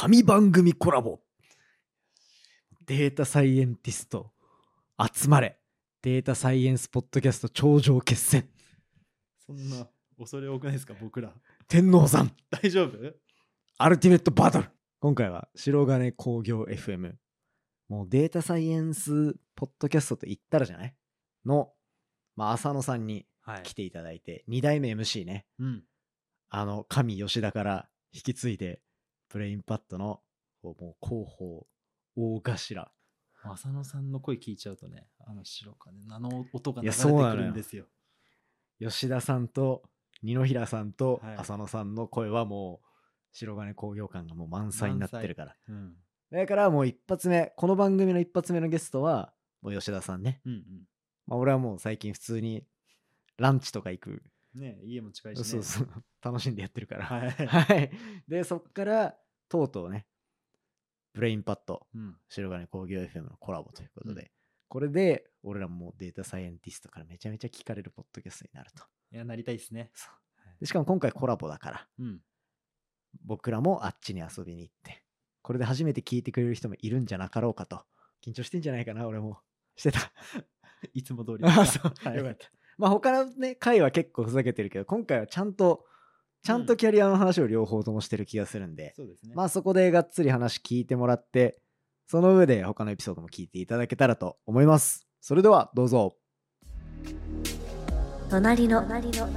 神番組コラボ。データサイエンティスト集まれ。データサイエンスポッドキャスト頂上決戦。そんな恐れ多くないですか僕ら。天王山。大丈夫？アルティメットバトル。今回は白金工業 FM もうデータサイエンスポッドキャストと言ったらじゃない？の、まあ、浅野さんにはい。来ていただいて、2代目 MC ね。うん。あの神吉田から引き継いでブレインパッドのもう広報大頭。浅野さんの声聞いちゃうとねあの白金あの音が流れてくそうなのよ。るんですよ。吉田さんと二野平さんとはい。浅野さんの声はもう白金鉱業感がもう満載になってるから。うん。だからもう一発目この番組の一発目のゲストはもう吉田さんね、うんまあ、俺はもう最近普通にランチとか行く、うんね家も近いしね。そうそう。楽しんでやってるから。はい。はい。でそっからとうとうねブレインパッドうん。白金鉱業 FM のコラボということで、うん。これで俺らもデータサイエンティストからめちゃめちゃ聞かれるポッドキャストになると。いやなりたいですね。でしかも今回コラボだからうん。僕らもあっちに遊びに行ってこれで初めて聞いてくれる人もいるんじゃなかろうかと緊張してんじゃないかな俺も。してた。いつも通りあ そう、はい。よかったまあ他のね回は結構ふざけてるけど今回はちゃんとちゃんとキャリアの話を両方ともしてる気がするんで、そうですね。まあそこでがっつり話聞いてもらってその上で他のエピソードも聞いていただけたらと思います。それではどうぞ。隣の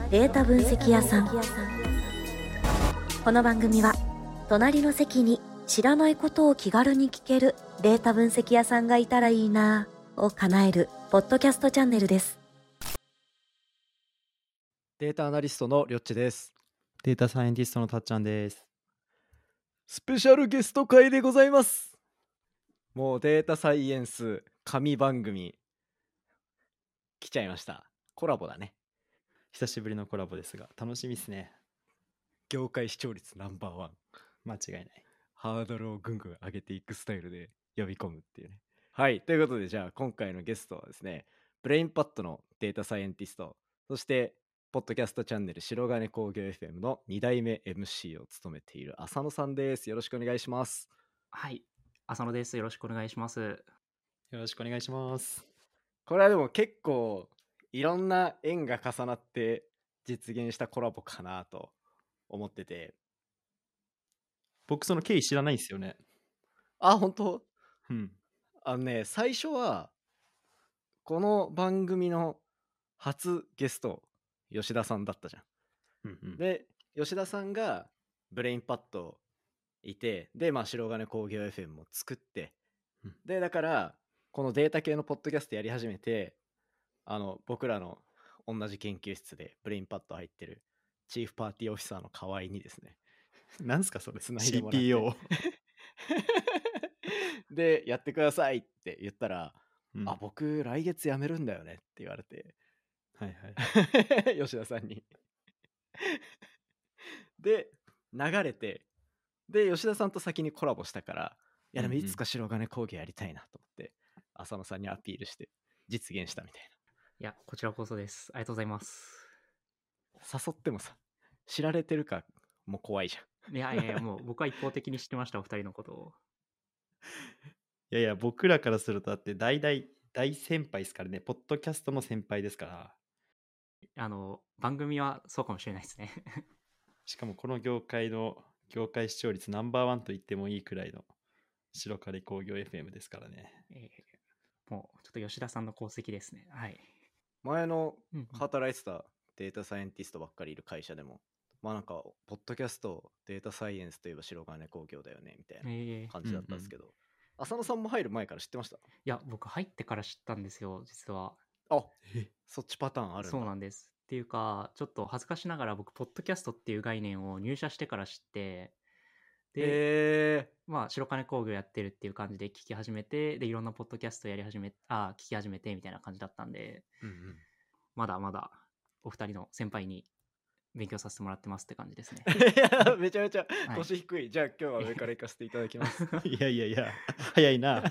データ分析屋さん。この番組は隣の席に知らないことを気軽に聞けるデータ分析屋さんがいたらいいなぁを叶えるポッドキャストチャンネルですデータアナリストのりょっちです。データサイエンティストのたっちゃんです。スペシャルゲスト会でございます。もうデータサイエンス神番組。来ちゃいました。コラボだね。久しぶりのコラボですが楽しみですね。業界視聴率ナンバーワン。間違いない。ハードルをぐんぐん上げていくスタイルで呼び込むっていうね。はいということでじゃあ今回のゲストはですねブレインパッドのデータサイエンティスト。そしてポッドキャストチャンネル白金工業 FM の2代目 MC を務めている浅野さんです。よろしくお願いします。はい、浅野です。よろしくお願いします。よろしくお願いします。これはでも結構いろんな縁が重なって実現したコラボかなと思ってて。僕その経緯知らないんですよね。あ本当？うん。あのね最初はこの番組の初ゲスト吉田さんだったじゃん。うんうん。で吉田さんがブレインパッドいてでまあ白金工業 FM も作って、うん。でだからこのデータ系のポッドキャストやり始めてあの僕らの同じ研究室でブレインパッド入ってるチーフパーティーオフィサーの河合にですね なんすかそれ繋いでもらって。CPO、でやってくださいって言ったら、うん。あ僕来月辞めるんだよねって言われてはいはい。吉田さんに。で流れてで吉田さんと先にコラボしたからいやでもいつか白金工芸やりたいなと思って、浅野さんにアピールして実現したみたいいや、こちらこそです。ありがとうございます。な誘ってもさ知られてるかもう怖いじゃん。いやいやいや、もう僕は一方的に知ってました、お二人のことを。いやいや僕らからするとだって大大大先輩ですからね。ポッドキャストの先輩ですからあの、番組はそうかもしれないですね。しかもこの業界の業界視聴率ナンバーワンと言ってもいいくらいの白金工業 FM ですからねえーもう、ちょっと吉田さんの功績ですね。はい。前のうんうん働いてたデータサイエンティストばっかりいる会社でもまあなんかポッドキャストデータサイエンスといえば白金工業だよねみたいな感じだったんですけど、浅野さんも入る前から知ってました？や、僕入ってから知ったんですよ、実は。あそっちパターンあるそうなんです。っていうか、ちょっと恥ずかしながら僕、ポッドキャストっていう概念を入社してから知って、で、まあ、白金工業やってるっていう感じで聞き始めて、で、いろんなポッドキャストやり始め、あ、聞き始めてみたいな感じだったんで、うんうん。まだまだお二人の先輩に勉強させてもらってますって感じですね。いやめちゃめちゃはい。腰低い、じゃあ今日は上から行かせていただきます。いやいやいや。早いな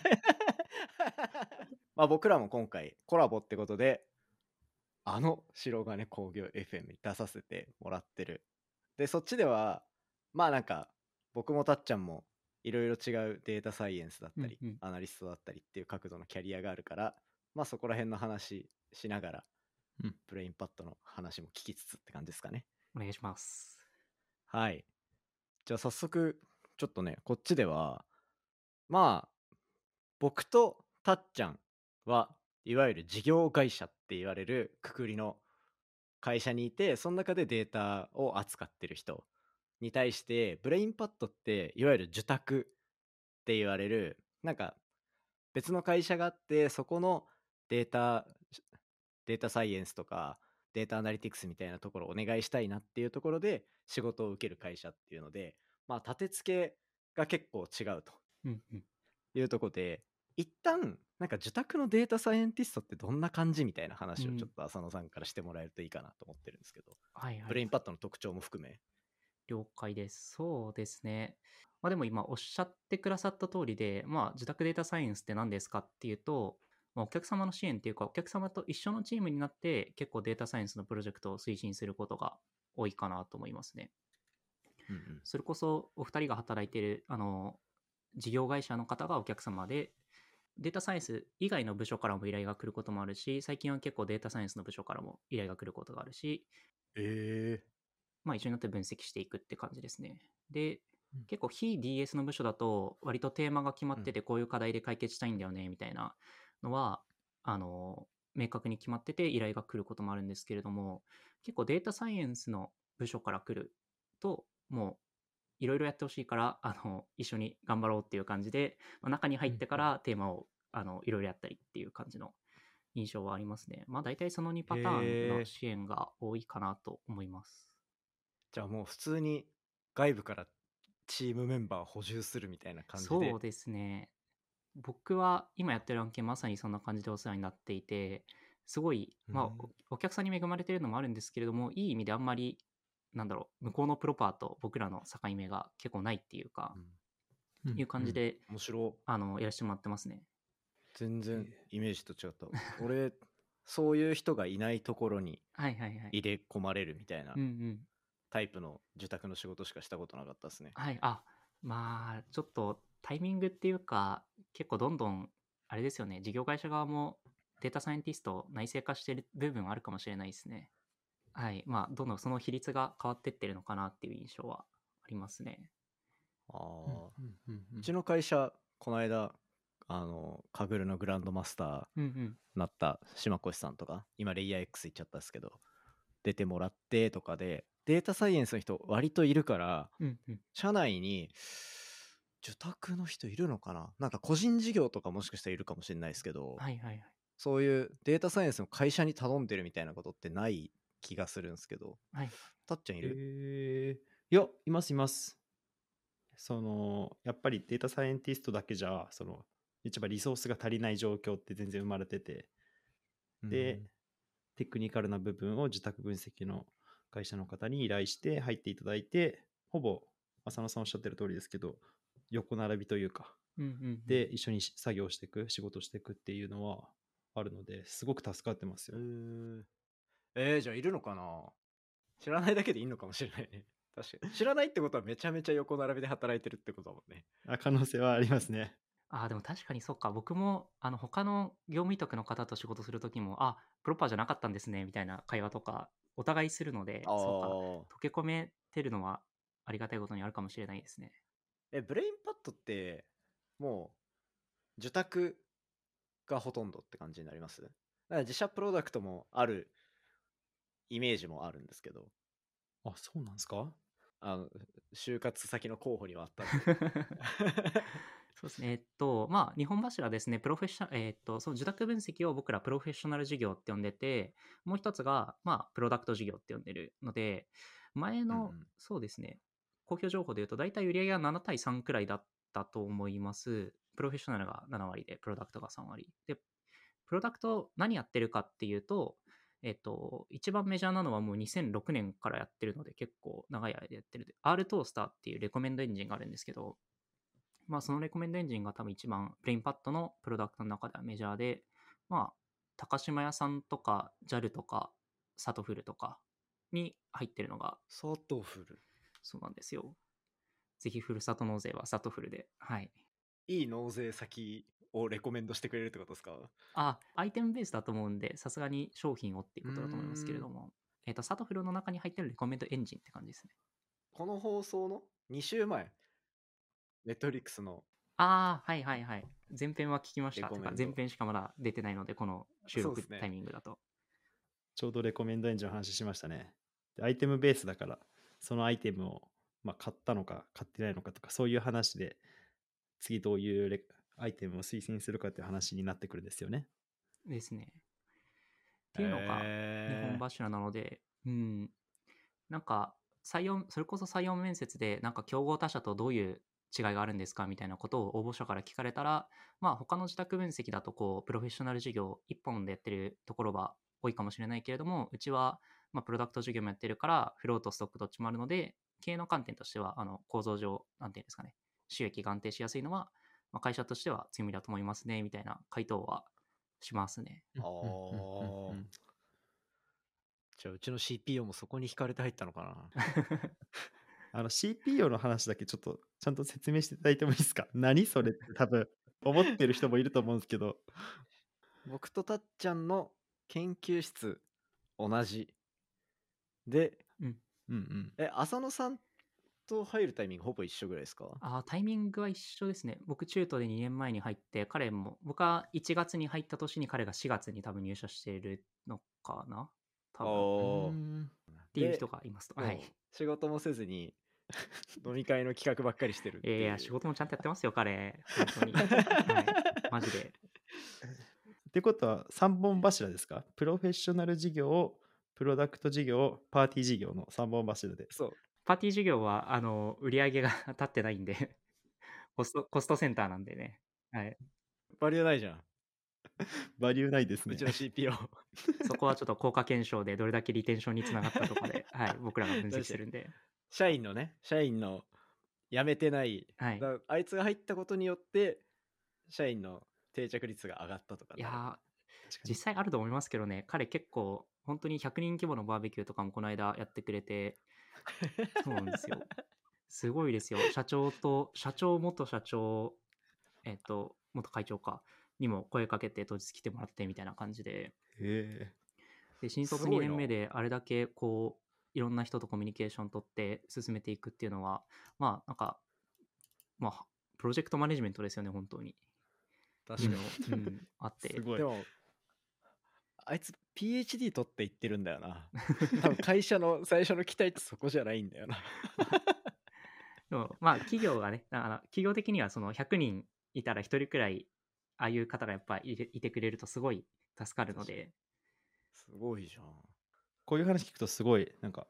まあ僕らも今回コラボってことであの白金工業 FM に出させてもらってる。でそっちではまあなんか僕もたっちゃんもいろいろ違うデータサイエンスだったり、うんうん。アナリストだったりっていう角度のキャリアがあるからまあそこら辺の話しながら、うん。ブレインパッドの話も聞きつつって感じですかね。お願いします。はい。じゃあ早速ちょっとねこっちではまあ僕とたっちゃんはいわゆる事業会社って言われるくくりの会社にいてその中でデータを扱ってる人に対してブレインパッドっていわゆる受託って言われるなんか別の会社があってそこのデータデータサイエンスとかデータアナリティクスみたいなところをお願いしたいなっていうところで仕事を受ける会社っていうのでまあ立て付けが結構違うと。いうところで一旦なんか受託のデータサイエンティストってどんな感じみたいな話をうんちょっと浅野さんからしてもらえるといいかなと思ってるんですけど、はいはい。ブレインパッドの特徴も含め了解です。そうですね。まあでも今おっしゃってくださった通りで、まあ受託データサイエンスって何ですかっていうと、まあ、お客様の支援っていうか、お客様と一緒のチームになって結構データサイエンスのプロジェクトを推進することが多いかなと思いますね。うんうんそれこそお二人が働いているあの事業会社の方がお客様で、データサイエンス以外の部署からも依頼が来ることもあるし、最近は結構データサイエンスの部署からも依頼が来ることがあるし、えまあ、一緒になって分析していくって感じですね。でうん、結構非 DS の部署だと、割とテーマが決まってて、こういう課題で解決したいんだよね、みたいなのは、あの、明確に決まってて依頼が来ることもあるんですけれども、結構データサイエンスの部署から来ると、もう、いろいろやってほしいから、あの、一緒に頑張ろうっていう感じで、まあ、中に入ってからテーマを、あの、いろいろやったりっていう感じの印象はありますね。まあ、大体その2パターンの支援が多いかなと思います。じゃあもう普通に外部からチームメンバーを補充するみたいな感じでそうですね。僕は今やってる案件まさにそんな感じでお世話になっていて、すごい、まあ、お客さんに恵まれてるのもあるんですけれども、いい意味であんまり、なんだろう、向こうのプロパーと僕らの境目が結構ないっていうか、うんいう感じで、面白あの、やらせてもらってますね。全然イメージと違った俺そういう人がいないところにはいはいはい。入れ込まれるみたいなうんうん。タイプの受託の仕事しかしたことなかったですねはい。あ、まあ、ちょっとタイミングっていうか、結構どんどん、あれですよね、事業会社側もデータサイエンティスト内製化してる部分あるかもしれないですね。はい。まあ、どんどんその比率が変わってってるのかなっていう印象はありますね。ああ、うんうんうんうちの会社この間あのカグルのグランドマスターうんうん。なった島越さんとか今レイヤー X 行っちゃったんですけど出てもらってとかでデータサイエンスの人割といるからうんうん。社内に受託の人いるのかな？なんか個人事業とかもしかしたらいるかもしれないですけど、はいはいはい。そういうデータサイエンスの会社に頼んでるみたいなことってない気がするんですけど。はい。たっちゃんいる、え。ー、いや、いますいます。その、やっぱりデータサイエンティストだけじゃ、その、一番リソースが足りない状況って全然生まれてて、で、テクニカルな部分を受託分析の会社の方に依頼して入っていただいて、ほぼ、浅野さんおっしゃってる通りですけど、横並びというか、うんうんうん、で、一緒にし作業していく、仕事していくっていうのはあるので、すごく助かってますえ。よ。ー、えーじゃあいるのかな？知らないだけでいいのかもしれないね 確かに知らないってことはめちゃめちゃ横並びで働いてるってことだもんねあ可能性はありますね。ああ、でも確かにそっか。僕も、あの、他の業務委託の方と仕事するときも、あ、プロパーじゃなかったんですね、みたいな会話とか、お互いするので、そうか。溶け込めてるのはありがたいことにあるかもしれないですね。えブレインパッドってもう受託がほとんどって感じになります？だから自社プロダクトもあるイメージもあるんですけどあ、そうなんですか？あの就活先の候補にはあった そうですね。えっと、まあ、日本柱ですね、プロフェッショナル、えっと、その受託分析を僕らプロフェッショナル事業って呼んでて、もう一つが、まあ、プロダクト事業って呼んでるので、前の、うんうんそうですね、公表情報で言うと、大体売上が7対3くらいだったと思います。プロフェッショナルが7割で、プロダクトが3割。で、プロダクト何やってるかっていうと、えっと、一番メジャーなのはもう2006年からやってるので、結構長い間やってるで、R トースターっていうレコメンドエンジンがあるんですけど、まあ、そのレコメンドエンジンが多分一番、ブレインパッドのプロダクトの中ではメジャーで、まあ、高島屋さんとか、JAL とか、さとふるとかに入ってるのが、相当フルそうなんですよ。ぜひふるさと納税はさとふるで。はい。いい納税先をレコメンドしてくれるってことですか？あ、アイテムベースだと思うんで、さすがに商品をっていうことだと思いますけれども、えっ、と、さとふるの中に入ってるレコメンドエンジンって感じですね。この放送の2週前、ネットフリックスのああ、はいはいはい。前編は聞きました。前編しかまだ出てないので、この収録タイミングだと。ちょうどレコメンドエンジンの話しましたね。でアイテムベースだから、そのアイテムを、まあ、買ったのか買ってないのかとか、そういう話で、次どういうレアイテムを推薦するかっていう話になってくるんですよね。ですね。っていうのが、日本柱なので、うん。なんか、採用、それこそ採用面接で、なんか競合他社とどういう違いがあるんですかみたいなことを応募者から聞かれたら、まあ他の自宅分析だと、こう、プロフェッショナル事業一本でやってるところは多いかもしれないけれども、うちは、まあプロダクト事業もやってるから、フローとストックどっちもあるので、経営の観点としては、あの、構造上、なんていうんですかね、収益が安定しやすいのは、まあ、会社としては強みだと思いますね、みたいな回答はしますね。あーじゃあうちの CPO もそこに惹かれて入ったのかな あの CPO の話だけちょっとちゃんと説明していただいてもいいですか？何それって多分思ってる人もいると思うんですけど。僕とたっちゃんの研究室同じでうんうん。え浅野さんと入るタイミングほぼ一緒ぐらいですか？あータイミングは一緒ですね。僕、中途で2年前に入って、彼も、僕は1月に入った年に彼が4月に多分入社しているのかな？多分。っていう人がいますと。はい。仕事もせずに 飲み会の企画ばっかりしてるいういやいや、仕事もちゃんとやってますよ、彼。本当に。はい、マジで。ってことは3本柱ですか？プロフェッショナル事業、プロダクト事業、パーティー事業の3本柱で。そうパーティー事業は、あの、売り上げが立ってないんで、コスト、コストセンターなんでね。はい。バリューないじゃん バリューないですねうち。の CPO そこはちょっと効果検証でどれだけリテンションにつながったとかで、はい、僕らが分析してるんで。社員のね社員の辞めてない、はい。だあいつが入ったことによって社員の定着率が上がったとかね、いや実に際あると思いますけどね、彼結構、本当に100人規模のバーベキューとかもこの間やってくれて、そうなんですよ。すごいですよ。社長と、社長、元社長、えっ、と、元会長か、にも声かけて当日来てもらってみたいな感じで、へで、新卒2すごいな年目であれだけこう、いろんな人とコミュニケーション取って進めていくっていうのは、まあ、なんか、まあ、プロジェクトマネジメントですよね、本当に。確かにいうん、あって。すごいで。もあいつ PhD 取って言ってるんだよな。多分会社の 最初の期待ってそこじゃないんだよな。でもまあ企業がね、あの企業的にはその100人いたら1人くらい、ああいう方がやっぱいれいてくれるとすごい助かるので、すごいじゃん。こういう話聞くとすごい、なんか、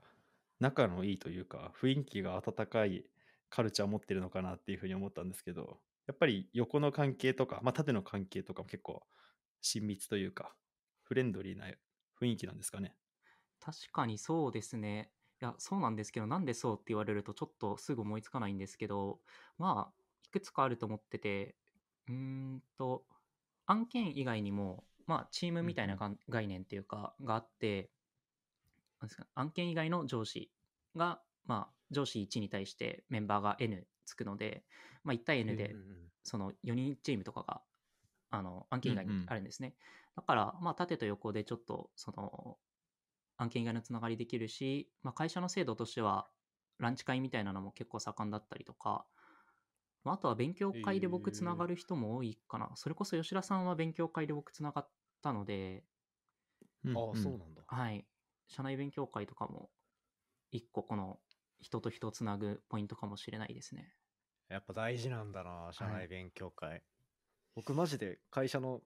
仲のいいというか、雰囲気が温かいカルチャーを持ってるのかなっていうふうに思ったんですけど、やっぱり横の関係とか、まあ縦の関係とかも結構親密というか、フレンドリーな雰囲気なんですかね。確かにそうですね。いや、そうなんですけど、なんでそうって言われるとちょっとすぐ思いつかないんですけど、まあ、いくつかあると思ってて、うーんと、案件以外にも、まあ、チームみたいながん概念っていうか、があって、なんですか案件以外の上司が、まあ、上司1に対してメンバーが N つくので、まあ、1対 N でその4人チームとかが、あの、案件以外にあるんですね。だから、まあ、縦と横でちょっと、その、案件以外のつながりできるし、まあ、会社の制度としては、ランチ会みたいなのも結構盛んだったりとか、まああとは勉強会で僕つながる人も多いかな。それこそ吉田さんは勉強会で僕つながったので、うんああそうなんだはい。社内勉強会とかも、一個この人と人をつなぐポイントかもしれないですね。やっぱ大事なんだな社内勉強会、僕マジで会社の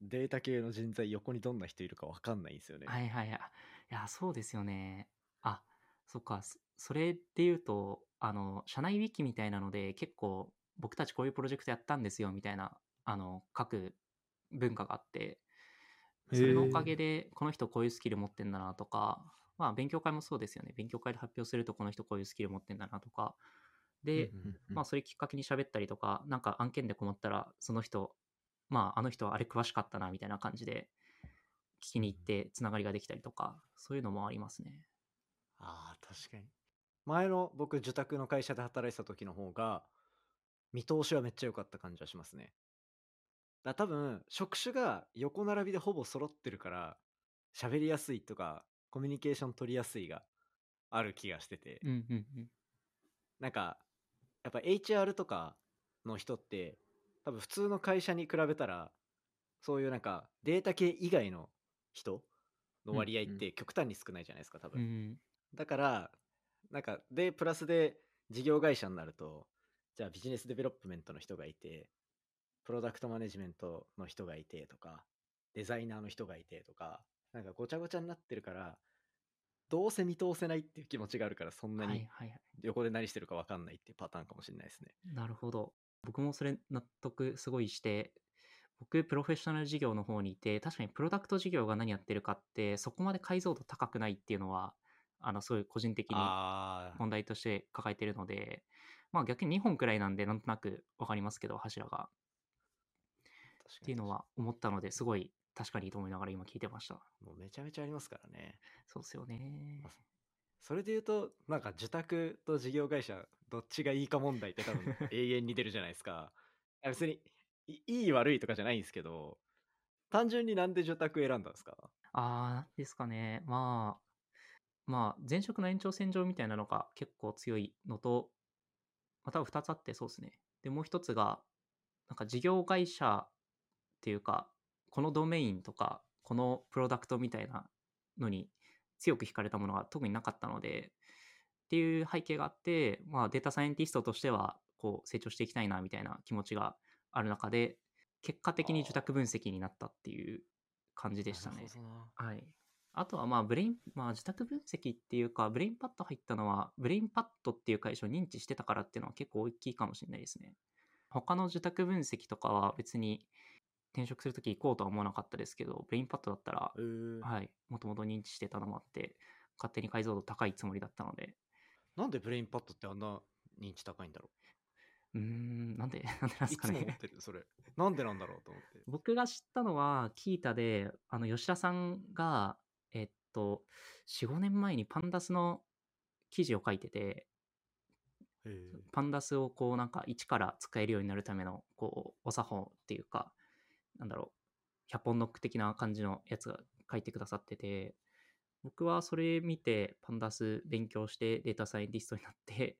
データ系の人材横にどんな人いるかわかんないんですよね、はいはいはい。いや、そうですよね。あ、そっか。そそれで言うと、あの、社内ウィキみたいなので、結構、僕たちこういうプロジェクトやったんですよ、みたいな、あの、書く文化があって、それのおかげで、この人こういうスキル持ってんだなとか、まあ、勉強会もそうですよね。勉強会で発表すると、この人こういうスキル持ってんだなとか。で、まあ、それきっかけに喋ったりとか、なんか案件で困ったら、その人、まあ、あの人はあれ詳しかったな、みたいな感じで、聞きに行って、つながりができたりとか、そういうのもありますね。ああ確かに前の僕受託の会社で働いてた時の方が見通しはめっちゃ良かった感じはしますねだ多分職種が横並びでほぼ揃ってるから喋りやすいとかコミュニケーション取りやすいがある気がしてて、うんうんうん。なんかやっぱ HR とかの人って多分普通の会社に比べたらそういうなんかデータ系以外の人の割合って極端に少ないじゃないですか多分、うんだからなんかでプラスで事業会社になるとじゃあビジネスデベロップメントの人がいてプロダクトマネジメントの人がいてとかデザイナーの人がいてとかなんかごちゃごちゃになってるからどうせ見通せないっていう気持ちがあるからそんなはいにはいはい。横で何してるか分かんないっていうパターンかもしれないですね。なるほど。僕もそれ納得すごいして、僕、プロフェッショナル事業の方にいて、確かにプロダクト事業が何やってるかって、そこまで解像度高くないっていうのは、あの、そういう個人的にあ問題として抱えてるので、まあ逆に2本くらいなんで、なんとなくわかりますけど、柱が。っていうのは思ったので、すごい確かにと思いながら今聞いてました。もうめちゃめちゃありますからね。そうですよね。それで言うとなんか受託と事業会社どっちがいいか問題って多分 永遠に出るじゃないですか。別にいいい悪いとかじゃないんですけど単純になんで受託選んだんですか？あー、なんですかね。まあ、まあ、前職の延長線上みたいなのが結構強いのと、まあ、多分2つあってそうですね。で、もう一つが、なんか事業会社っていうか、このドメインとか、このプロダクトみたいなのに強く惹かれたものが特になかったので、っていう背景があって、まあ、データサイエンティストとしては、こう、成長していきたいな、みたいな気持ちがある中で、結果的に受託分析になったっていう感じでしたねはい。あとはまあブレイン、まあ受託分析っていうか、ブレインパッド入ったのは、ブレインパッドっていう会社を認知してたからっていうのは結構大きいかもしれないですね。他の受託分析とかは別に転職するとき行こうとは思わなかったですけど、ブレインパッドだったら、はい、もともと認知してたのもあって、勝手に解像度高いつもりだったので、なんでブレインパッドってあんな認知高いんだろう？ーん、なんで、なんでなんですかういつも思っね。てるそれ。なんでなんだろうと思って。僕が知ったのは、 Qiita で、あの、吉田さんが、えっと、4、5年前に pandas の記事を書いてて、 pandas をこうなんか一から使えるようになるためのこうお作法っていうかなんだろう100本ノック的な感じのやつが書いてくださってて僕はそれ見て pandas 勉強してデータサイエンティストになって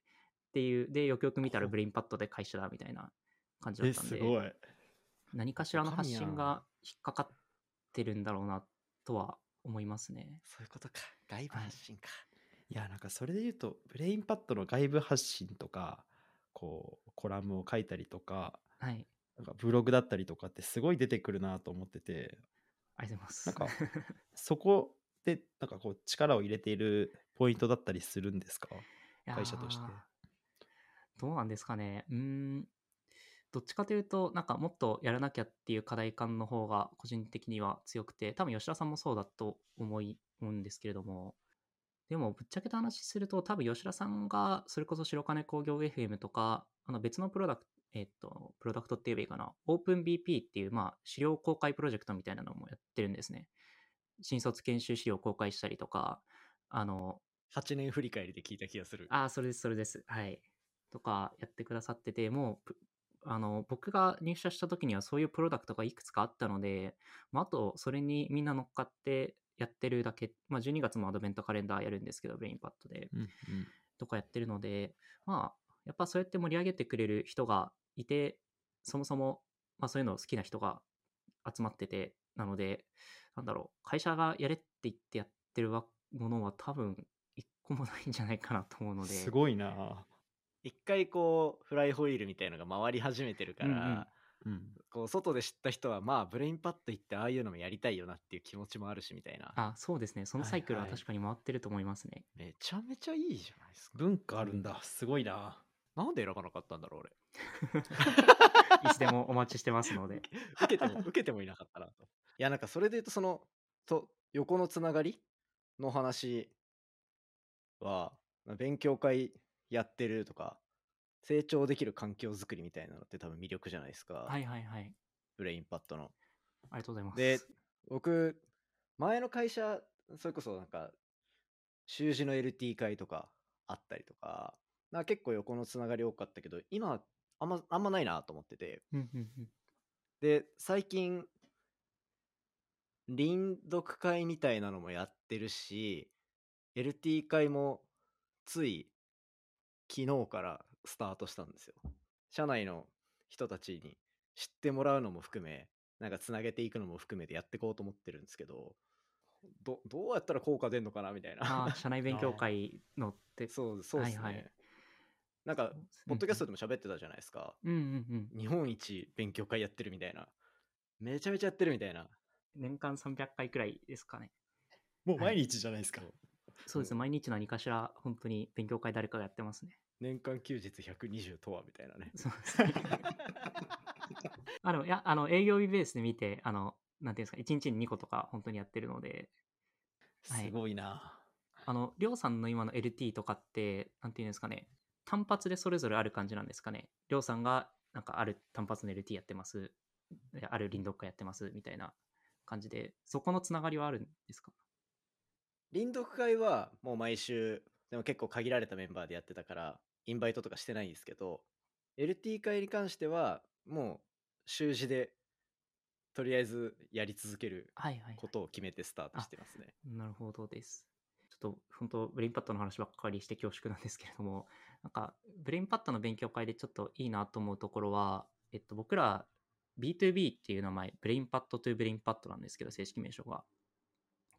っていうでよくよく見たらブレインパッドって会社だみたいな感じだえ、ったんですごい。何かしらの発信が引っかかってるんだろうなとは思いますね。そういうことか外部発信か、いや、なんかそれで言うと、ブレインパッドの外部発信とか、こう、コラムを書いたりとか、はい。なんかブログだったりとかってすごい出てくるなと思ってて、ありがとうございます。なんかそこで、なんかこう、力を入れているポイントだったりするんですか？会社としてどうなんですかね。うーん。どっちかというと、なんかもっとやらなきゃっていう課題感の方が個人的には強くて、多分吉田さんもそうだと思い思うんですけれども、でもぶっちゃけた話すると、多分吉田さんがそれこそ白金工業 FM とか、あの別のプロダクト、えっと、プロダクトって言えばいいかな、OpenBP っていう、まあ、資料公開プロジェクトみたいなのもやってるんですね。新卒研修資料を公開したりとか、あの、8年振り返りで聞いた気がするああ、それです、それです。はい。とかやってくださってて、もうぷ、あの、僕が入社した時にはそういうプロダクトがいくつかあったので、まあ、あと、それにみんな乗っかってやってるだけ、まあ、12月もアドベントカレンダーやるんですけど、ブレインパッドで、うんうん。とかやってるので、まあ、やっぱそうやって盛り上げてくれる人がいて、そもそも、まあ、そういうの好きな人が集まってて、なので、なんだろう、会社がやれって言ってやってるわものは多分、一個もないんじゃないかなと思うので、すごいな一回こうフライホイールみたいのが回り始めてるから、うんうんうん。こう外で知った人はまあブレインパッド行ってああいうのもやりたいよなっていう気持ちもあるしみたいなあ、そうですね。そのサイクルははいはい確かに回ってると思いますね。めちゃめちゃいいじゃないですか文化あるんだ。すごいななんで選ばなかったんだろう俺いつでもお待ちしてますので。受けても受けてもいなかったなといやなんかそれで言うとそのと横のつながりの話は勉強会やってるとか成長できる環境づくりみたいなのって多分魅力じゃないですか、はいはいはい。ブレインパッドのありがとうございます。で僕前の会社それこそなんか習字の LT 会とかあったりとか、な結構横のつながり多かったけど、今、あんま、あんまないなと思ってて。で、最近、輪読会みたいなのもやってるし、LT 会もつい昨日からスタートしたんですよ。社内の人たちに知ってもらうのも含め、なんかつなげていくのも含めてやっていこうと思ってるんですけど、どどうやったら効果出んのかなみたいな。ああ、社内勉強会のって。そうそうですね。はいはいなんか、ポッドキャストうんでも喋ってたじゃないですか。うんうんうん。日本一勉強会やってるみたいな。めちゃめちゃやってるみたいな。年間300回くらいですかね。もう毎日じゃないですか。そうですね。毎日何かしら、本当に勉強会誰かがやってますね。年間休日120とはみたいなね。そうですね。あの、いや、あの、営業日ベースで見て、あの、なんていうんですか、1日に2個とか本当にやってるので、はいすごいな。あの、りょうさんの今の LT とかって、なんていうんですかね、単発でそれぞれある感じなんですかね。りょうさんが、なんかある単発の LT やってます、である輪読会やってます、みたいな感じで、そこのつながりはあるんですか？輪読会はもう毎週、でも結構限られたメンバーでやってたから、インバイトとかしてないんですけど、LT 会に関しては、もう週次で、とりあえずやり続けるはいはい、はい。ことを決めてスタートしてますね。なるほどです。ちょっと本当、ブレインパッドの話ばっかりして恐縮なんですけれども、なんか、ブレインパッドの勉強会でちょっといいなと思うところは、えっと、僕ら B2B っていう名前、ブレインパッド to ブレインパッドなんですけど、正式名称が。っ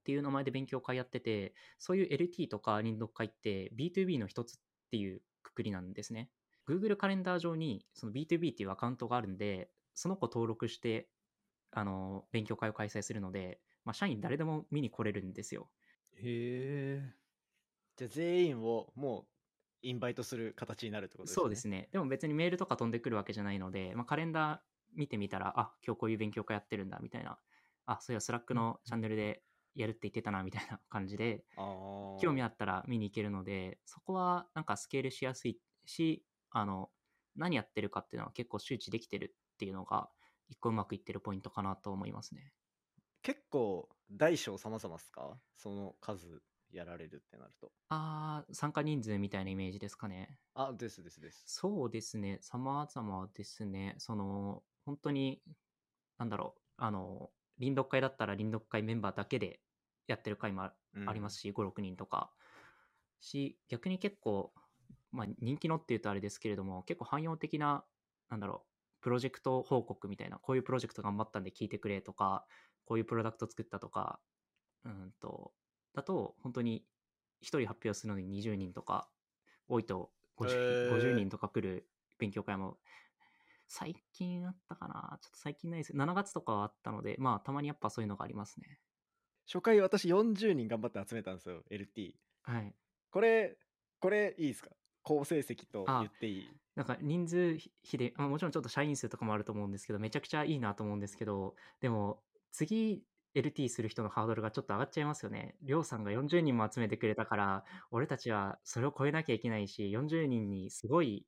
ていう名前で勉強会やってて、そういう LT とか輪読会って B2B の一つっていうくくりなんですね。Google カレンダー上にその B2B っていうアカウントがあるんで、そこに登録して、あの、勉強会を開催するので、まあ、社員誰でも見に来れるんですよ。へえ。じゃあ全員をもうインバイトする形になるってことですね。そうですね。でも別にメールとか飛んでくるわけじゃないので、まあ、カレンダー見てみたら、あ、今日こういう勉強会やってるんだ、みたいな。あ、そういや、 Slack のチャンネルでやるって言ってたな、みたいな感じで、興味あったら見に行けるので、そこはなんかスケールしやすいし、あの、何やってるかっていうのは結構周知できてるっていうのが、一個うまくいってるポイントかなと思いますね。結構大小様々っすか？その数やられるってなると。あー、参加人数みたいなイメージですかね。あ、ですですです。そうですね、様々ですね。その、本当に、なんだろう、あの、臨読会だったら臨読会メンバーだけでやってる会もあありますし、5、6人とか。し、逆に結構、まあ人気のっていうとあれですけれども、結構汎用的な、なんだろう、プロジェクト報告みたいな、こういうプロジェクト頑張ったんで聞いてくれとか、こういうプロダクト作ったとか、うんと、だと、本当に1人発表するのに20人とか、多いと 50,、へー50人とか来る勉強会も、最近あったかなちょっと最近ないです。7月とかはあったので、まあ、たまにやっぱそういうのがありますね。初回私40人頑張って集めたんですよ、LT。はい。これ、これいいですか？好成績と言っていい？なんか人数比で、まあ、もちろんちょっと社員数とかもあると思うんですけど、めちゃくちゃいいなと思うんですけど、でも、次、LT する人のハードルがちょっと上がっちゃいますよね。りょうさんが40人も集めてくれたから、俺たちはそれを超えなきゃいけないし、40人にすごい、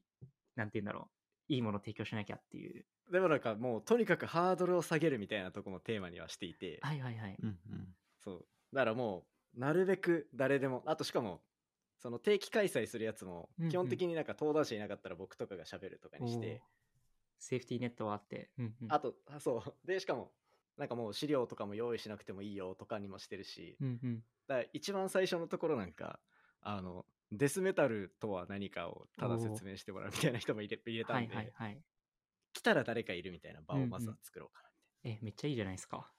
なんて言うんだろう、いいものを提供しなきゃっていう。でもなんかもうとにかくハードルを下げるみたいなとこもテーマにはしていて、はいはいはい。うんうん。そう。だからもう、なるべく誰でも、あとしかも、その定期開催するやつもうんうん、基本的になんか登壇者いなかったら僕とかが喋るとかにして、セーフティーネットはあって。うんうんあと、あそう。で、しかも、なんかもう資料とかも用意しなくてもいいよとかにもしてるし、うんうんだから一番最初のところなんか、あの、デスメタルとは何かをただ説明してもらうみたいな人も入れ入れたはいんで、はいはい。来たら誰かいるみたいな場をまずは作ろうかなみえ、めっちゃいいじゃないですか。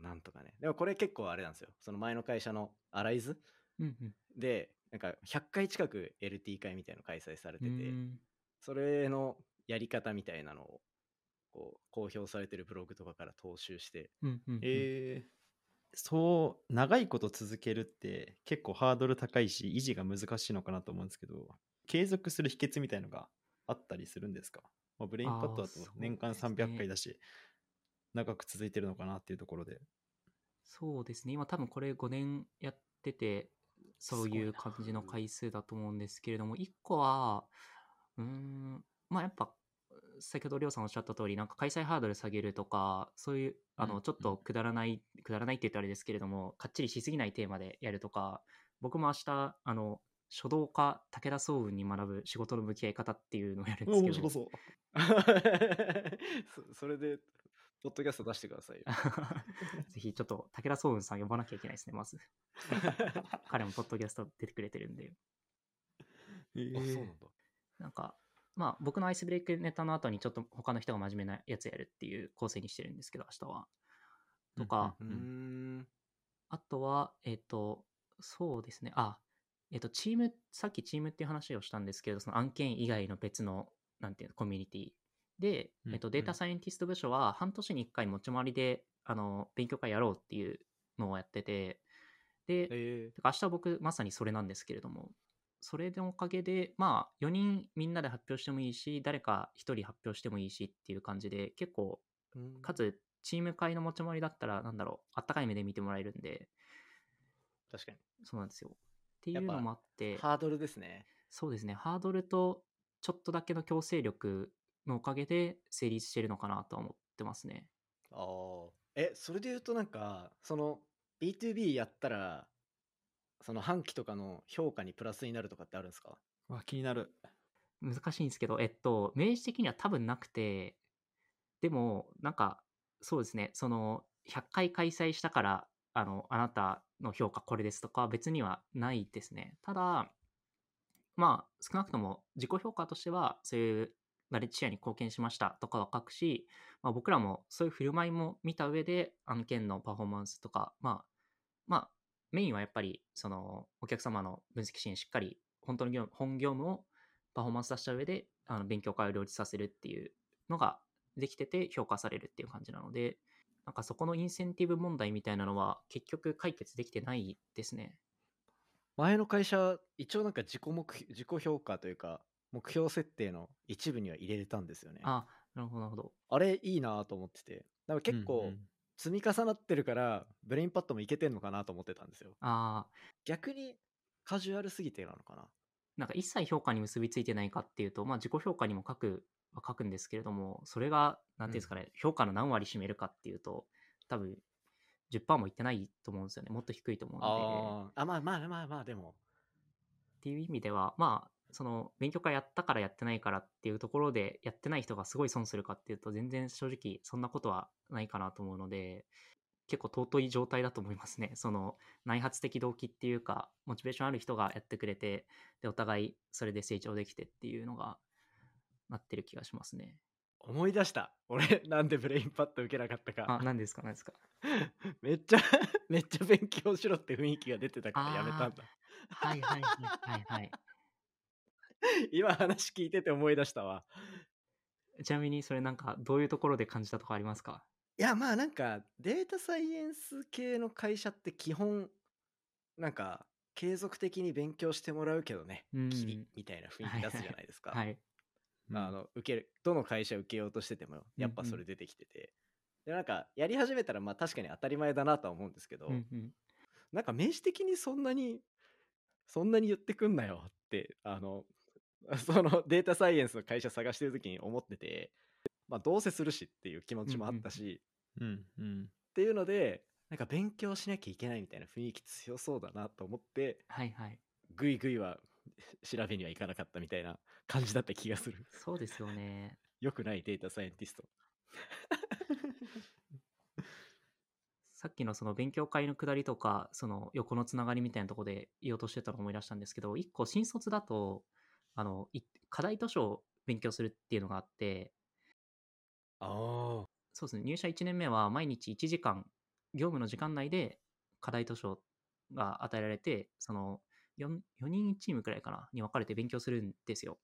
な。なんとかね。でもこれ結構あれなんですよ。その前の会社のアライズうんうん。で、なんか100回近く LT 会みたいなの開催されてて、うんそれのやり方みたいなのをこう公表されてるブログとかから踏襲して、うんうんうん。えー、そう、長いこと続けるって結構ハードル高いし、維持が難しいのかなと思うんですけど、継続する秘訣みたいのがあったりするんですか、まあ、ブレインパッドだと年間ですね。300回だし、長く続いてるのかなっていうところで。そうですね。今多分これ5年やってて、そういう感じの回数だと思うんですけれども、1個は、うーん、まあやっぱ、先ほどりょうさんおっしゃった通り、なんか開催ハードル下げるとか、そういう、あの、うんちょっとくだらない、くだらないって言ったらあれですけれども、かっちりしすぎないテーマでやるとか、僕も明日、あの、書道家武田総雲に学ぶ仕事の向き合い方っていうのをやるんですけど面白そう。そそれで、ポッドキャスト出してくださいよ。ぜひちょっと武田総雲さん呼ばなきゃいけないですねまず 彼もポッドキャスト出てくれてるんでえあ、そうなんだ。なんかまあ僕のアイスブレイクネタの後にちょっと他の人が真面目なやつやるっていう構成にしてるんですけど明日はとか、うんん。あとは、えっ、と、そうですね。あ、えっ、と、チーム、さっきチームっていう話をしたんですけど、その案件以外の別の、なんていうの、コミュニティ。で、うんえっ、と、データサイエンティスト部署は半年に1回持ち回りで、あの、勉強会やろうっていうのをやってて、で、えてか明日僕まさにそれなんですけれども、それのおかげで、まあ、4人みんなで発表してもいいし、誰か1人発表してもいいしっていう感じで、結構、ー、かつ、チーム会の持ち回りだったら、なんだろう、あったかい目で見てもらえるんで、確かに。そうなんですよ。っていうのもあって、ハードルですね。そうですね、ハードルとちょっとだけの強制力のおかげで成立してるのかなとは思ってますね。ああ。え、それで言うとなんか、その B2B やったら、その半期とかの評価にプラスになるとかってあるんですか？わ、気になる。難しいんですけど、えっと、明示的には多分なくて、でも、なんか、そうですね、その、100回開催したから、あの、あなたの評価これですとか別にはないですね。ただ、まあ、少なくとも自己評価としては、そういうナレッジシェアに貢献しましたとかは書くし、まあ、僕らもそういう振る舞いも見た上で、案件のパフォーマンスとか、まあ、まあ、メインはやっぱり、その、お客様の分析支援しっかり、本当の業務、本業務をパフォーマンス出した上で、あの勉強会を両立させるっていうのができてて評価されるっていう感じなので、なんかそこのインセンティブ問題みたいなのは結局解決できてないですね。前の会社、一応なんか自己目標自己評価というか、目標設定の一部には入れれたんですよね。あ、なるほど、なるほど。あれいいなと思ってて。結構うんうん積み重なってるから、ブレインパッドもいけてんのかなと思ってたんですよ。ああ、逆にカジュアルすぎてなのかな。なんか一切評価に結びついてないかっていうと、まあ自己評価にも書くは書くんですけれども、それが、なんていうんですかね、評価の何割占めるかっていうと、多分10%もいってないと思うんですよね。もっと低いと思うので。あ、まあまあまあまあ、でも。っていう意味では、まあ、その勉強会やったからやってないからっていうところでやってない人がすごい損するかっていうと全然正直そんなことはないかなと思うので結構尊い状態だと思いますね その内発的動機っていうかモチベーションある人がやってくれてでお互いそれで成長できてっていうのがなってる気がしますね思い出した。俺、なんでブレインパッド受けなかったか。何ですか？何ですか？めっちゃ、めっちゃ勉強しろって雰囲気が出てたからやめたんだ。はいはいはいはいはい 今話聞いてて思い出したわ。ちなみにそれなんかどういうところで感じたとかありますか？いや、まあなんか、データサイエンス系の会社って基本、なんか、継続的に勉強してもらうけどね、うん。キリみたいな雰囲気出すじゃないですか。はい。まあ、あの受けるどの会社受けようとしててもやっぱそれ出てきてて、でなんかやり始めたらまあ確かに当たり前だなとは思うんですけど、うんうん。なんか明示的にそんなにそんなに言ってくんなよってあの そのデータサイエンスの会社探してる時に思ってて、まあ、どうせするしっていう気持ちもあったし、うんうん。っていうのでなんか勉強しなきゃいけないみたいな雰囲気強そうだなと思ってはいはい。ぐいぐいは 調べにはいかなかったみたいな感じだった気がする。そうですよね。よくないデータサイエンティスト。さっきのその勉強会の下りとか、その横のつながりみたいなところで言おうとしてたのを思い出したんですけど、一個新卒だと、あの、い課題図書を勉強するっていうのがあって、あそうですね、入社1年目は毎日1時間、業務の時間内で課題図書が与えられて、その 4, 4人チームくらいかな、に分かれて勉強するんですよ。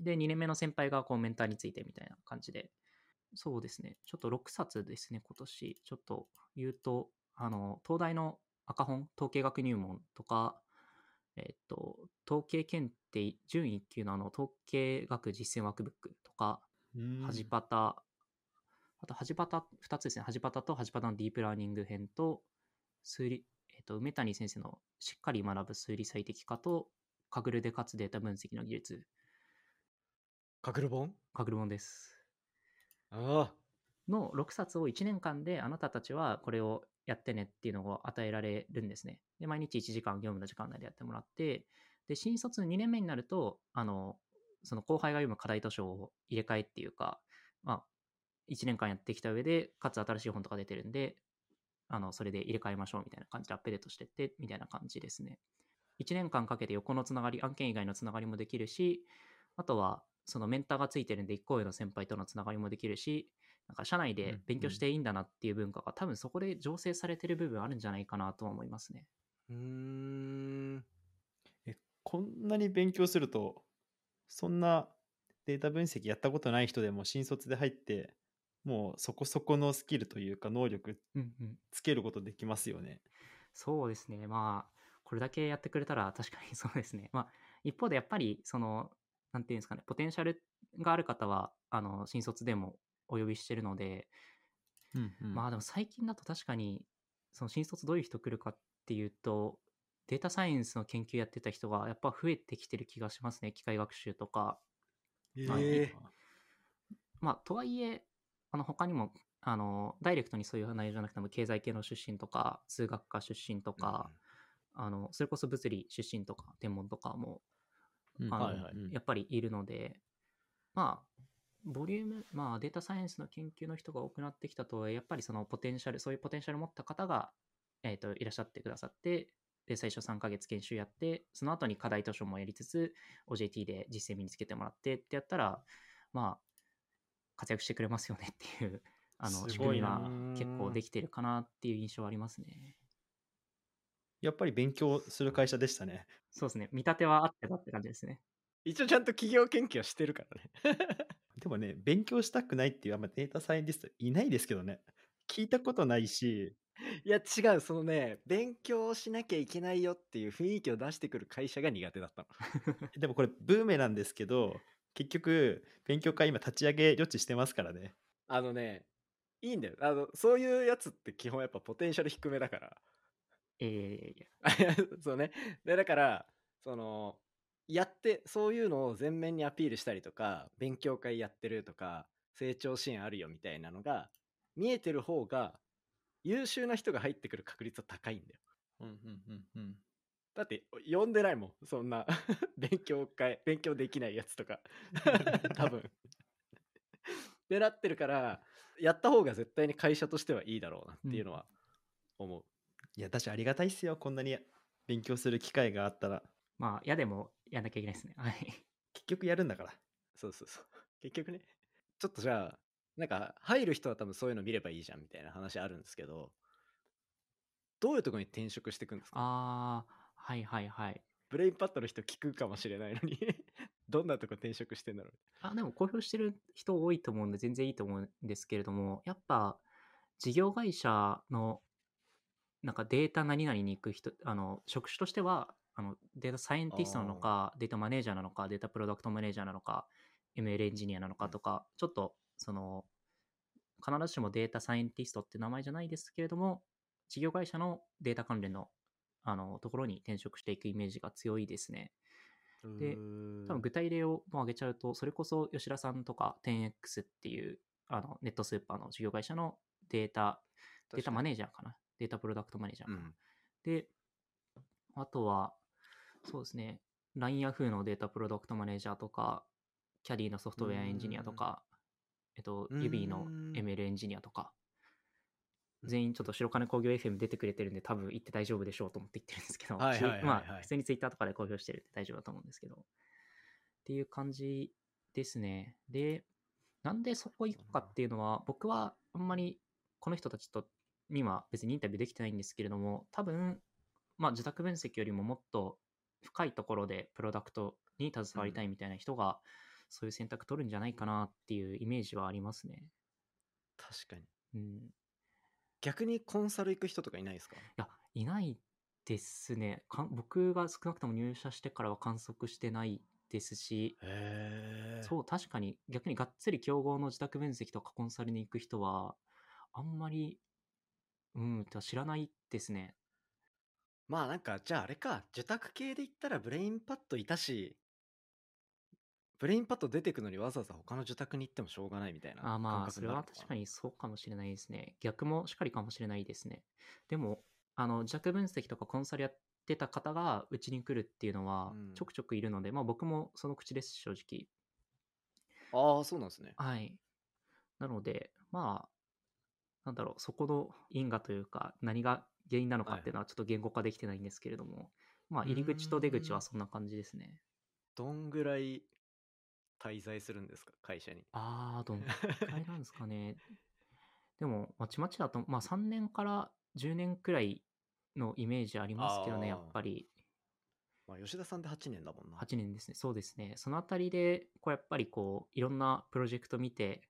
で、2年目の先輩がこうメンターについてみたいな感じで、そうですね、ちょっと6冊ですね、今年。ちょっと言うと、あの、東大の赤本、統計学入門とか、えっと、統計検定準1級のあの統計学実践ワークブックとか、うんはじパタ、あと、はじパタ2つですね。はじパタとはじパタのディープラーニング編と、数理、えっ、と、梅谷先生のしっかり学ぶ数理最適化と、カグルでかつデータ分析の技術、カグル本？カグル本です。ああの6冊を1年間であなたたちはこれをやってねっていうのを与えられるんですね。で、毎日1時間業務の時間内でやってもらって、で、新卒2年目になると、あの、その後輩が読む課題図書を入れ替えっていうか、まあ、1年間やってきた上で、かつ新しい本とか出てるんで、あの、それで入れ替えましょうみたいな感じでアップデートしてって、みたいな感じですね。1年間かけて横のつながり、案件以外のつながりもできるし、あとは、そのメンターがついてるんで、1個上の先輩とのつながりもできるし、なんか社内で勉強していいんだなっていう文化が、多分そこで醸成されてる部分あるんじゃないかなとは思いますね。うーん。え、こんなに勉強すると、そんなデータ分析やったことない人でも新卒で入って、もうそこそこのスキルというか能力うんうん。つけることできますよね。そうですね。まあ、これだけやってくれたら確かに そうですね。まあ、一方でやっぱり、その、なんていうんですかね、ポテンシャルがある方は、あの、新卒でもお呼びしてるので、うんうん。まあでも最近だと確かに、その新卒どういう人来るかっていうと、データサイエンスの研究やってた人がやっぱ増えてきてる気がしますね。機械学習とか。まあえーまあ、とはいえ、あの、他にも、あの、ダイレクトにそういう内容じゃなくても、経済系の出身とか、数学科出身とか、あの、それこそ物理出身とか、天文とかも、うんあやっぱりいるので、まあ、ボリューム、まあ、データサイエンスの研究の人が多くなってきたとはいえ、やっぱりそのポテンシャル、そういうポテンシャルを持った方が、えっ、と、いらっしゃってくださって、で、最初3ヶ月研修やって、その後に課題図書もやりつつ、OJT で実践身につけてもらってってやったら、まあ、活躍してくれますよねっていう、あの、仕組みはな結構できてるかなっていう印象はありますね。やっぱり勉強する会社でしたね。そうですね。見立てはあってたって感じですね。一応ちゃんと企業研究はしてるからね。でもね、勉強したくないっていうあんまデータサイエンティストいないですけどね。聞いたことないし、いや違う、そのね、勉強しなきゃいけないよっていう雰囲気を出してくる会社が苦手だったの。でもこれブーメなんですけど、結局、勉強会今立ち上げ予知してますからね。あのね、いいんだよ。あの、そういうやつって基本やっぱポテンシャル低めだから。えー、そうね。で、だから、その、やって、そういうのを前面にアピールしたりとか、勉強会やってるとか、成長支援あるよみたいなのが、見えてる方が、優秀な人が入ってくる確率は高いんだよ。うんうんうんうん。だって、呼んでないもん。そんな、勉強会、勉強できないやつとか。多分。ってなってるから、やった方が絶対に会社としてはいいだろうなっていうのは思う。いや、私ありがたいっすよ。こんなに勉強する機会があったら。まあ、嫌でもやんなきゃいけないですね。はい。結局やるんだから。そうそうそう。結局ね。ちょっとじゃあ、なんか入る人は多分そういうの見ればいいじゃんみたいな話あるんですけど、どういうところに転職していくんですか？あー、はいはいはい。ブレインパッドの人聞くかもしれないのに どんなとこ転職してんだろうあ、でも公表してる人多いと思うんで、全然いいと思うんですけれども、やっぱ、事業会社の、なんかデータ何々に行く人、あの、職種としては、あの、データサイエンティストなのか、データマネージャーなのか、データプロダクトマネージャーなのか、ML エンジニアなのかとか、ちょっと、その、必ずしもデータサイエンティストって名前じゃないですけれども、事業会社のデータ関連の、あの、ところに転職していくイメージが強いですね。で多分具体例をもう挙げちゃうと、それこそ吉田さんとか 10X っていうあのネットスーパーの事業会社のデータ、データマネネージャーかな。データプロダクトマネージャーかな。うんで、あとは、そうですね、LINE ヤフーのデータプロダクトマネージャーとか、キャディのソフトウェアエンジニアとか、えっと、うーん。ユビーの ML エンジニアとか、全員ちょっと白金工業 FM 出てくれてるんで、多分行って大丈夫でしょうと思って言ってるんですけど、はいはいはいはい まあ、普通にツイッターとかで公表してるんで大丈夫だと思うんですけど、っていう感じですね。で、なんでそこ行くかっていうのは、僕はあんまりこの人たちとには別にインタビューできてないんですけれども、多分、まあ自宅分析よりももっと深いところでプロダクトに携わりたいみたいな人が、そういう選択取るんじゃないかなっていうイメージはありますね。確かに。うん。逆にコンサル行く人とかいないですか？いや、いないですね。かん僕が少なくとも入社してからは観測してないですし。そう、確かに逆にがっつり競合の受託分析とかコンサルに行く人は、あんまり、うん、知らないですね。まあなんか、じゃああれか、受託系で言ったらブレインパッドいたし、ブレインパッド出てくのにわざわざ他の受託に行ってもしょうがないみたいなあまあ、それは確かにそうかもしれないですね。逆もしっかりかもしれないですね。でも、あの、受託分析とかコンサルやっってた方がうちに来るっていうのはうんちょくちょくいるので、まあ僕もその口です、正直。ああ、そうなんですね。はい。なので、まあ、なんだろう、そこの因果というか、何が原因なのかっていうのはちょっと言語化できてないんですけれども、まあ、入り口と出口はそんな感じですね。どんぐらい滞在するんですか、会社に。あー、どんくらいなんですかね。でも、まちまちだと、まあ3年から10年くらいのイメージありますけどね、やっぱり。まあ、吉田さんで8年だもんな。8年ですね。そうですね。そのあたりで、こうやっぱりこう、いろんなプロジェクト見て、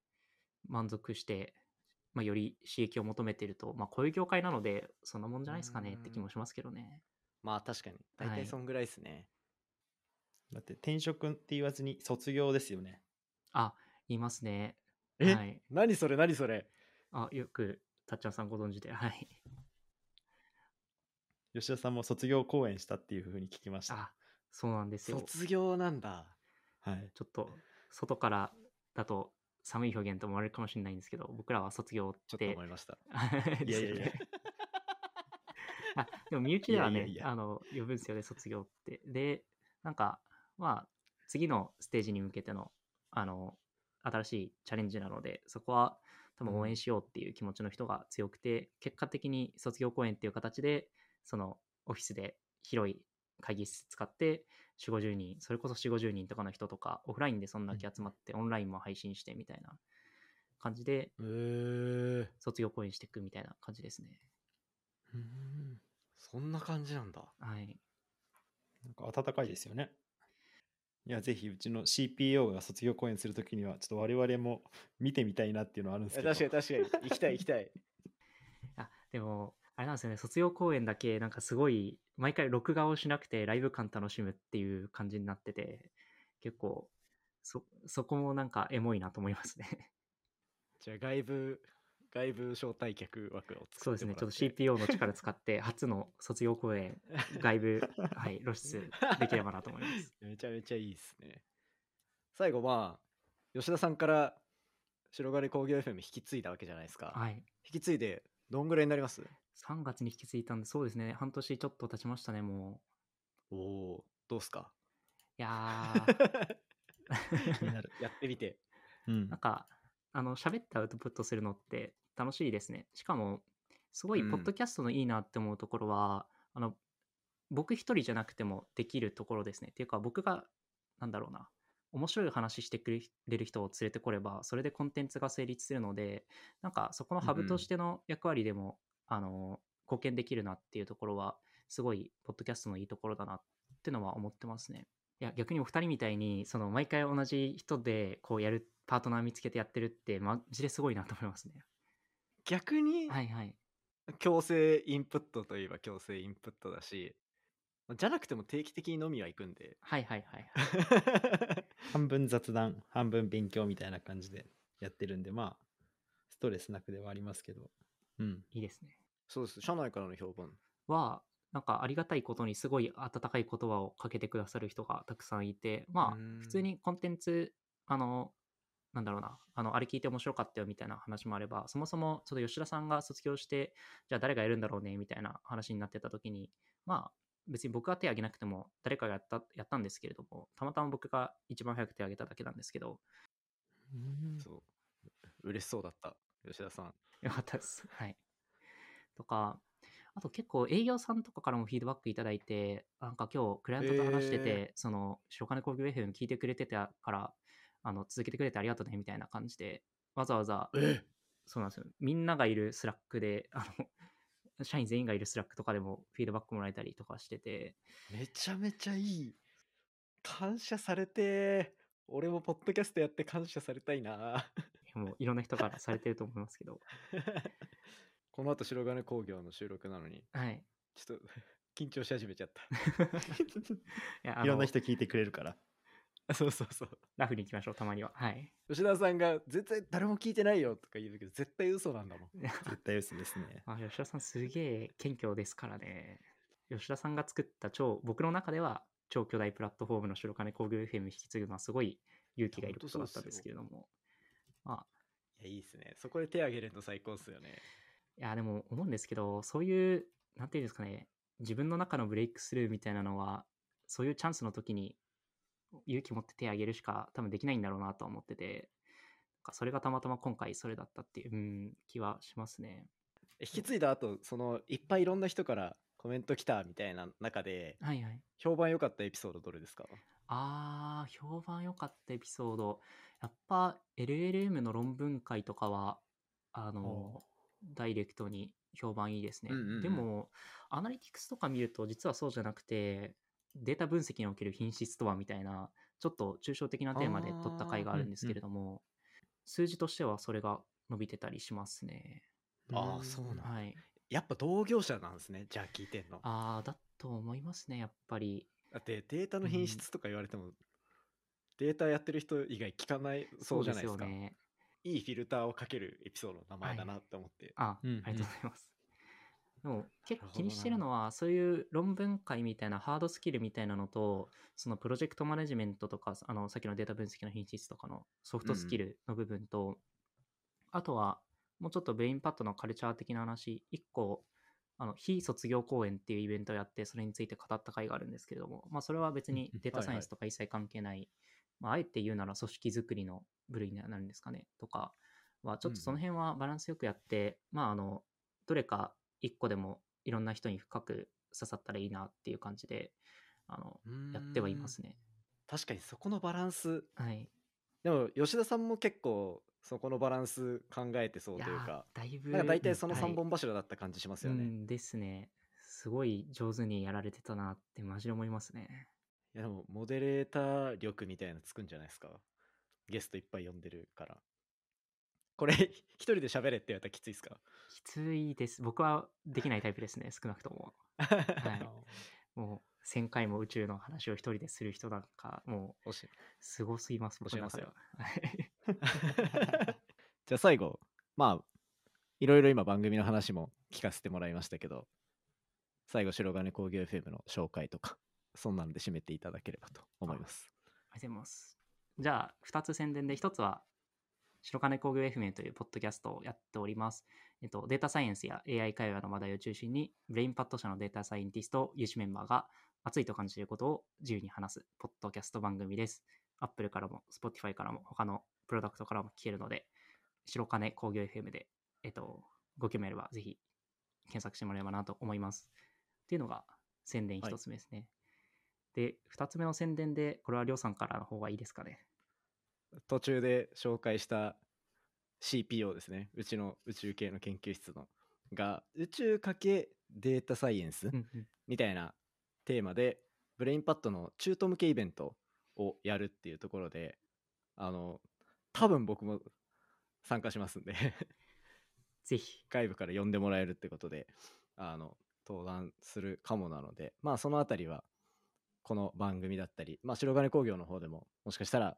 満足して、まあ、より刺激を求めていると、まあ、こういう業界なので、そんなもんじゃないですかねって気もしますけどね。まあ確かに。大はい体そんぐらいですね。だって転職って言わずに卒業ですよね。あ、言いますね。え？はい。何それ何それ？あ、よく、たっちゃんさんご存知で。はい。吉田さんも卒業公演したっていうふうに聞きました。あ、そうなんですよ。卒業なんだ。はい。ちょっと、外からだと寒い表現と思われるかもしれないんですけど、僕らは卒業ちょっとって思いました。い いやいやいや。あでも身内ではねいやいやいやあの呼ぶんですよね卒業ってでなんかまあ次のステージに向けてのあの新しいチャレンジなのでそこは多分応援しようっていう気持ちの人が強くて、結果的に卒業公演っていう形でそのオフィスで広い会議室使って4 5 0人それこそ4 5 0人とかの人とかオフラインでそんだけ集まって、オンラインも配信してみたいな感じでえー、卒業公演していくみたいな感じですねうんそんな感じなんだ。はいなんか温かいですよね。いや、ぜひうちの CPO が卒業公演するときには、ちょっと我々も見てみたいなっていうのはあるんですけど。確かに確かに。行きたい行きたい。あでもあれなんですよね。卒業公演だけなんかすごい毎回録画をしなくてライブ感楽しむっていう感じになってて結構そそこもなんかエモいなと思いますね。じゃあ外部、外部招待客枠を作ってそうですね。ちょっと CPO の力使って 初の卒業公演外部はい露出できればなと思います。めちゃめちゃいいですね。最後まあ、吉田さんから白金工業 FM 引き継いだわけじゃないですか。はい。引き継いでどんぐらいになります？3月に引き継いだんでそうですね半年ちょっと経ちましたねもおおーどうっすか？ういやー 気になる。やってみて。うんなんか、あの、喋ってアウトプットするのって楽しいですね。しかも、すごい、うんポッドキャストのいいなって思うところは、あの、僕一人じゃなくてもできるところですね。っていうか、僕が、なんだろうな、面白い話してくれる人を連れてこれば、それでコンテンツが成立するので、なんか、そこのハブとしての役割でも、あの、貢献できるなっていうところは、すごい、ポッドキャストのいいところだなってのは思ってますね。いや、逆にお二人みたいに、その、毎回同じ人で、こうやる、パートナー見つけてやってるって、マジですごいなと思いますね。逆にはいはい。強制インプットといえば強制インプットだし、じゃなくても定期的に飲みは行くんで。はいはいはいはい。半分雑談、半分勉強みたいな感じでやってるんで、まあ、ストレスなくではありますけど。うん。いいですね。そうです。社内からの評判。は、なんかありがたいことにすごい温かい言葉をかけてくださる人がたくさんいて、まあ普通にコンテンツ、あの、なんだろうな、あの、あれ聞いて面白かったよみたいな話もあれば、そもそもちょっと吉田さんが卒業して、じゃあ誰がやるんだろうねみたいな話になってた時に、まあ別に僕が手を挙げなくても誰かがやったやったんですけれども、たまたま僕が一番早く手を挙げただけなんですけど、そう。嬉しそうだった。吉田さん。よかったです。はい。とか、あと結構営業さんとかからもフィードバックいただいて、なんか今日クライアントと話してて、へその、白金鉱業 FM 聞いてくれてたから、あの、続けてくれてありがとうね、みたいな感じで、わざわざ、え？そうなんですよ。みんながいる Slack で、あの、社員全員がいる Slack とかでもフィードバックもらえたりとかしてて、めちゃめちゃいい。感謝されてー。俺もポッドキャストやって感謝されたいなもういろんな人からされてると思いますけど、この後白金工業の収録なのにはい。ちょっと 緊張し始めちゃった いや、あいろんなの人聞いてくれるから。そうそうそうラフに行きましょう、たまには。はい。吉田さんが絶対誰も聞いてないよとか言うけど絶対嘘なんだもん絶対嘘ですね。あ吉田さんすげえ謙虚ですからね。吉田さんが作った超、僕の中では超巨大プラットフォームの白金工業 FM 引き継ぐのはすごい勇気がいることだったんですけれども。まあ、いやいいっすねそこで手挙げれるの最高っすよねいや、でも思うんですけど、そういう、なんていうんですかね、自分の中のブレイクスルーみたいなのは、そういうチャンスの時に勇気持って手を挙げるしか多分できないんだろうなと思ってて、それがたまたま今回それだったっていう、うん、気はしますね。引き継いだ後そのいっぱいいろんな人からコメント来たみたいな中ではいはい。評判良かったエピソードどれですか？あー、評判良かったエピソード。やっぱ LLM の論文会とかは、あの、ダイレクトに評判いいですね。うんうんうんでも、アナリティクスとか見ると実はそうじゃなくて、データ分析における品質とはみたいな、ちょっと抽象的なテーマで取った回があるんですけれども、数字としてはそれが伸びてたりしますね。あーそうなんだはい。やっぱ同業者なんですねじゃあ聞いてんのあー、だと思いますね、やっぱり。だってデータの品質とか言われても、データやってる人以外聞かないそうじゃないですかよね。いいフィルターをかけるエピソードの名前だなって思って、あ、うんうん。ありがとうございます。でも結構気にしてるのは、そういう論文会みたいなハードスキルみたいなのと、そのプロジェクトマネジメントとか、あのさっきのデータ分析の品質とかのソフトスキルの部分と、あとはもうちょっとブレインパッドのカルチャー的な話、一個、あの非卒業公演っていうイベントをやって、それについて語った回があるんですけれども、まあ、それは別にうんうんデータサイエンスはいはいとか一切関係ない、まあ、あえて言うなら組織づくりの部類になるんですかね、とかは、ちょっとその辺はバランスよくやって、まあ、あの、どれか一個でもいろんな人に深く刺さったらいいなっていう感じで、あの、やってはいますね。確かにそこのバランスはい。でも吉田さんも結構そこのバランス考えてそうというやかーだいぶ、大体そのはい3本柱だった感じしますよね、いうんですね。すごい上手にやられてたなってマジで思いますね。やでもモデレーター力みたいなのつくんじゃないですか？ゲストいっぱい呼んでるからこれ 一人で喋れって言われたらきついですか？きついです。僕はできないタイプですね、少なくとも。はい。もう、1000回も宇宙の話を一人でする人なんか、もう、すごすぎます、僕は。はいじゃあ最後まあいろいろ今番組の話も聞かせてもらいましたけど最後白金工業 FM の紹介とかそんなので締めていただければと思いますありがとうございます。じゃあ、2つ宣伝で、1つは、白金鉱業 FM というポッドキャストをやっております。えっと、データサイエンスや AI 会話の話題を中心に、ブレインパッド社のデータサイエンティスト、有志メンバーが熱いと感じることを自由に話す、ポッドキャスト番組です。Apple からも、Spotify からも、他のプロダクトからも聞けるので、白金工業 FM で、えっと、ご興味あれば、ぜひ検索してもらえればなと思います。っていうのが宣伝1つ目ですね。で、2つ目の宣伝で、これはりょうさんからの方がいいですかね。途中で紹介した CPO ですねうちの宇宙系の研究室のが宇宙かけデータサイエンスみたいなテーマでブレインパッドの中途向けイベントをやるっていうところであの多分僕も参加しますんで ぜひ。外部から呼んでもらえるってことであの登壇するかもなのでまあそのあたりはこの番組だったり、まあ、白金鉱業の方でももしかしたら、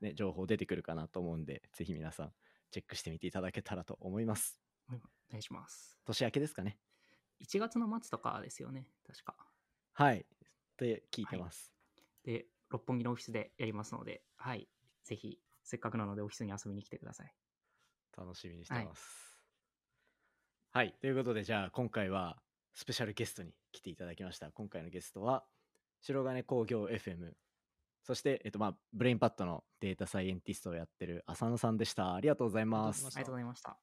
ね、情報出てくるかなと思うんでぜひ皆さんチェックしてみていただけたらと思いますお願いします。年明けですかね1月の末とかですよね、確か。はいって聞いてます、で、六本木のオフィスでやりますので、はい。ぜひ、せっかくなのでオフィスに遊びに来てください。楽しみにしてます。はい、ということでじゃあ今回はスペシャルゲストに来ていただきました。今回のゲストは白金工業 FM そして、えっとまあ、ブレインパッドのデータサイエンティストをやってる浅野さんでした。ありがとうございますありがとうございま。した。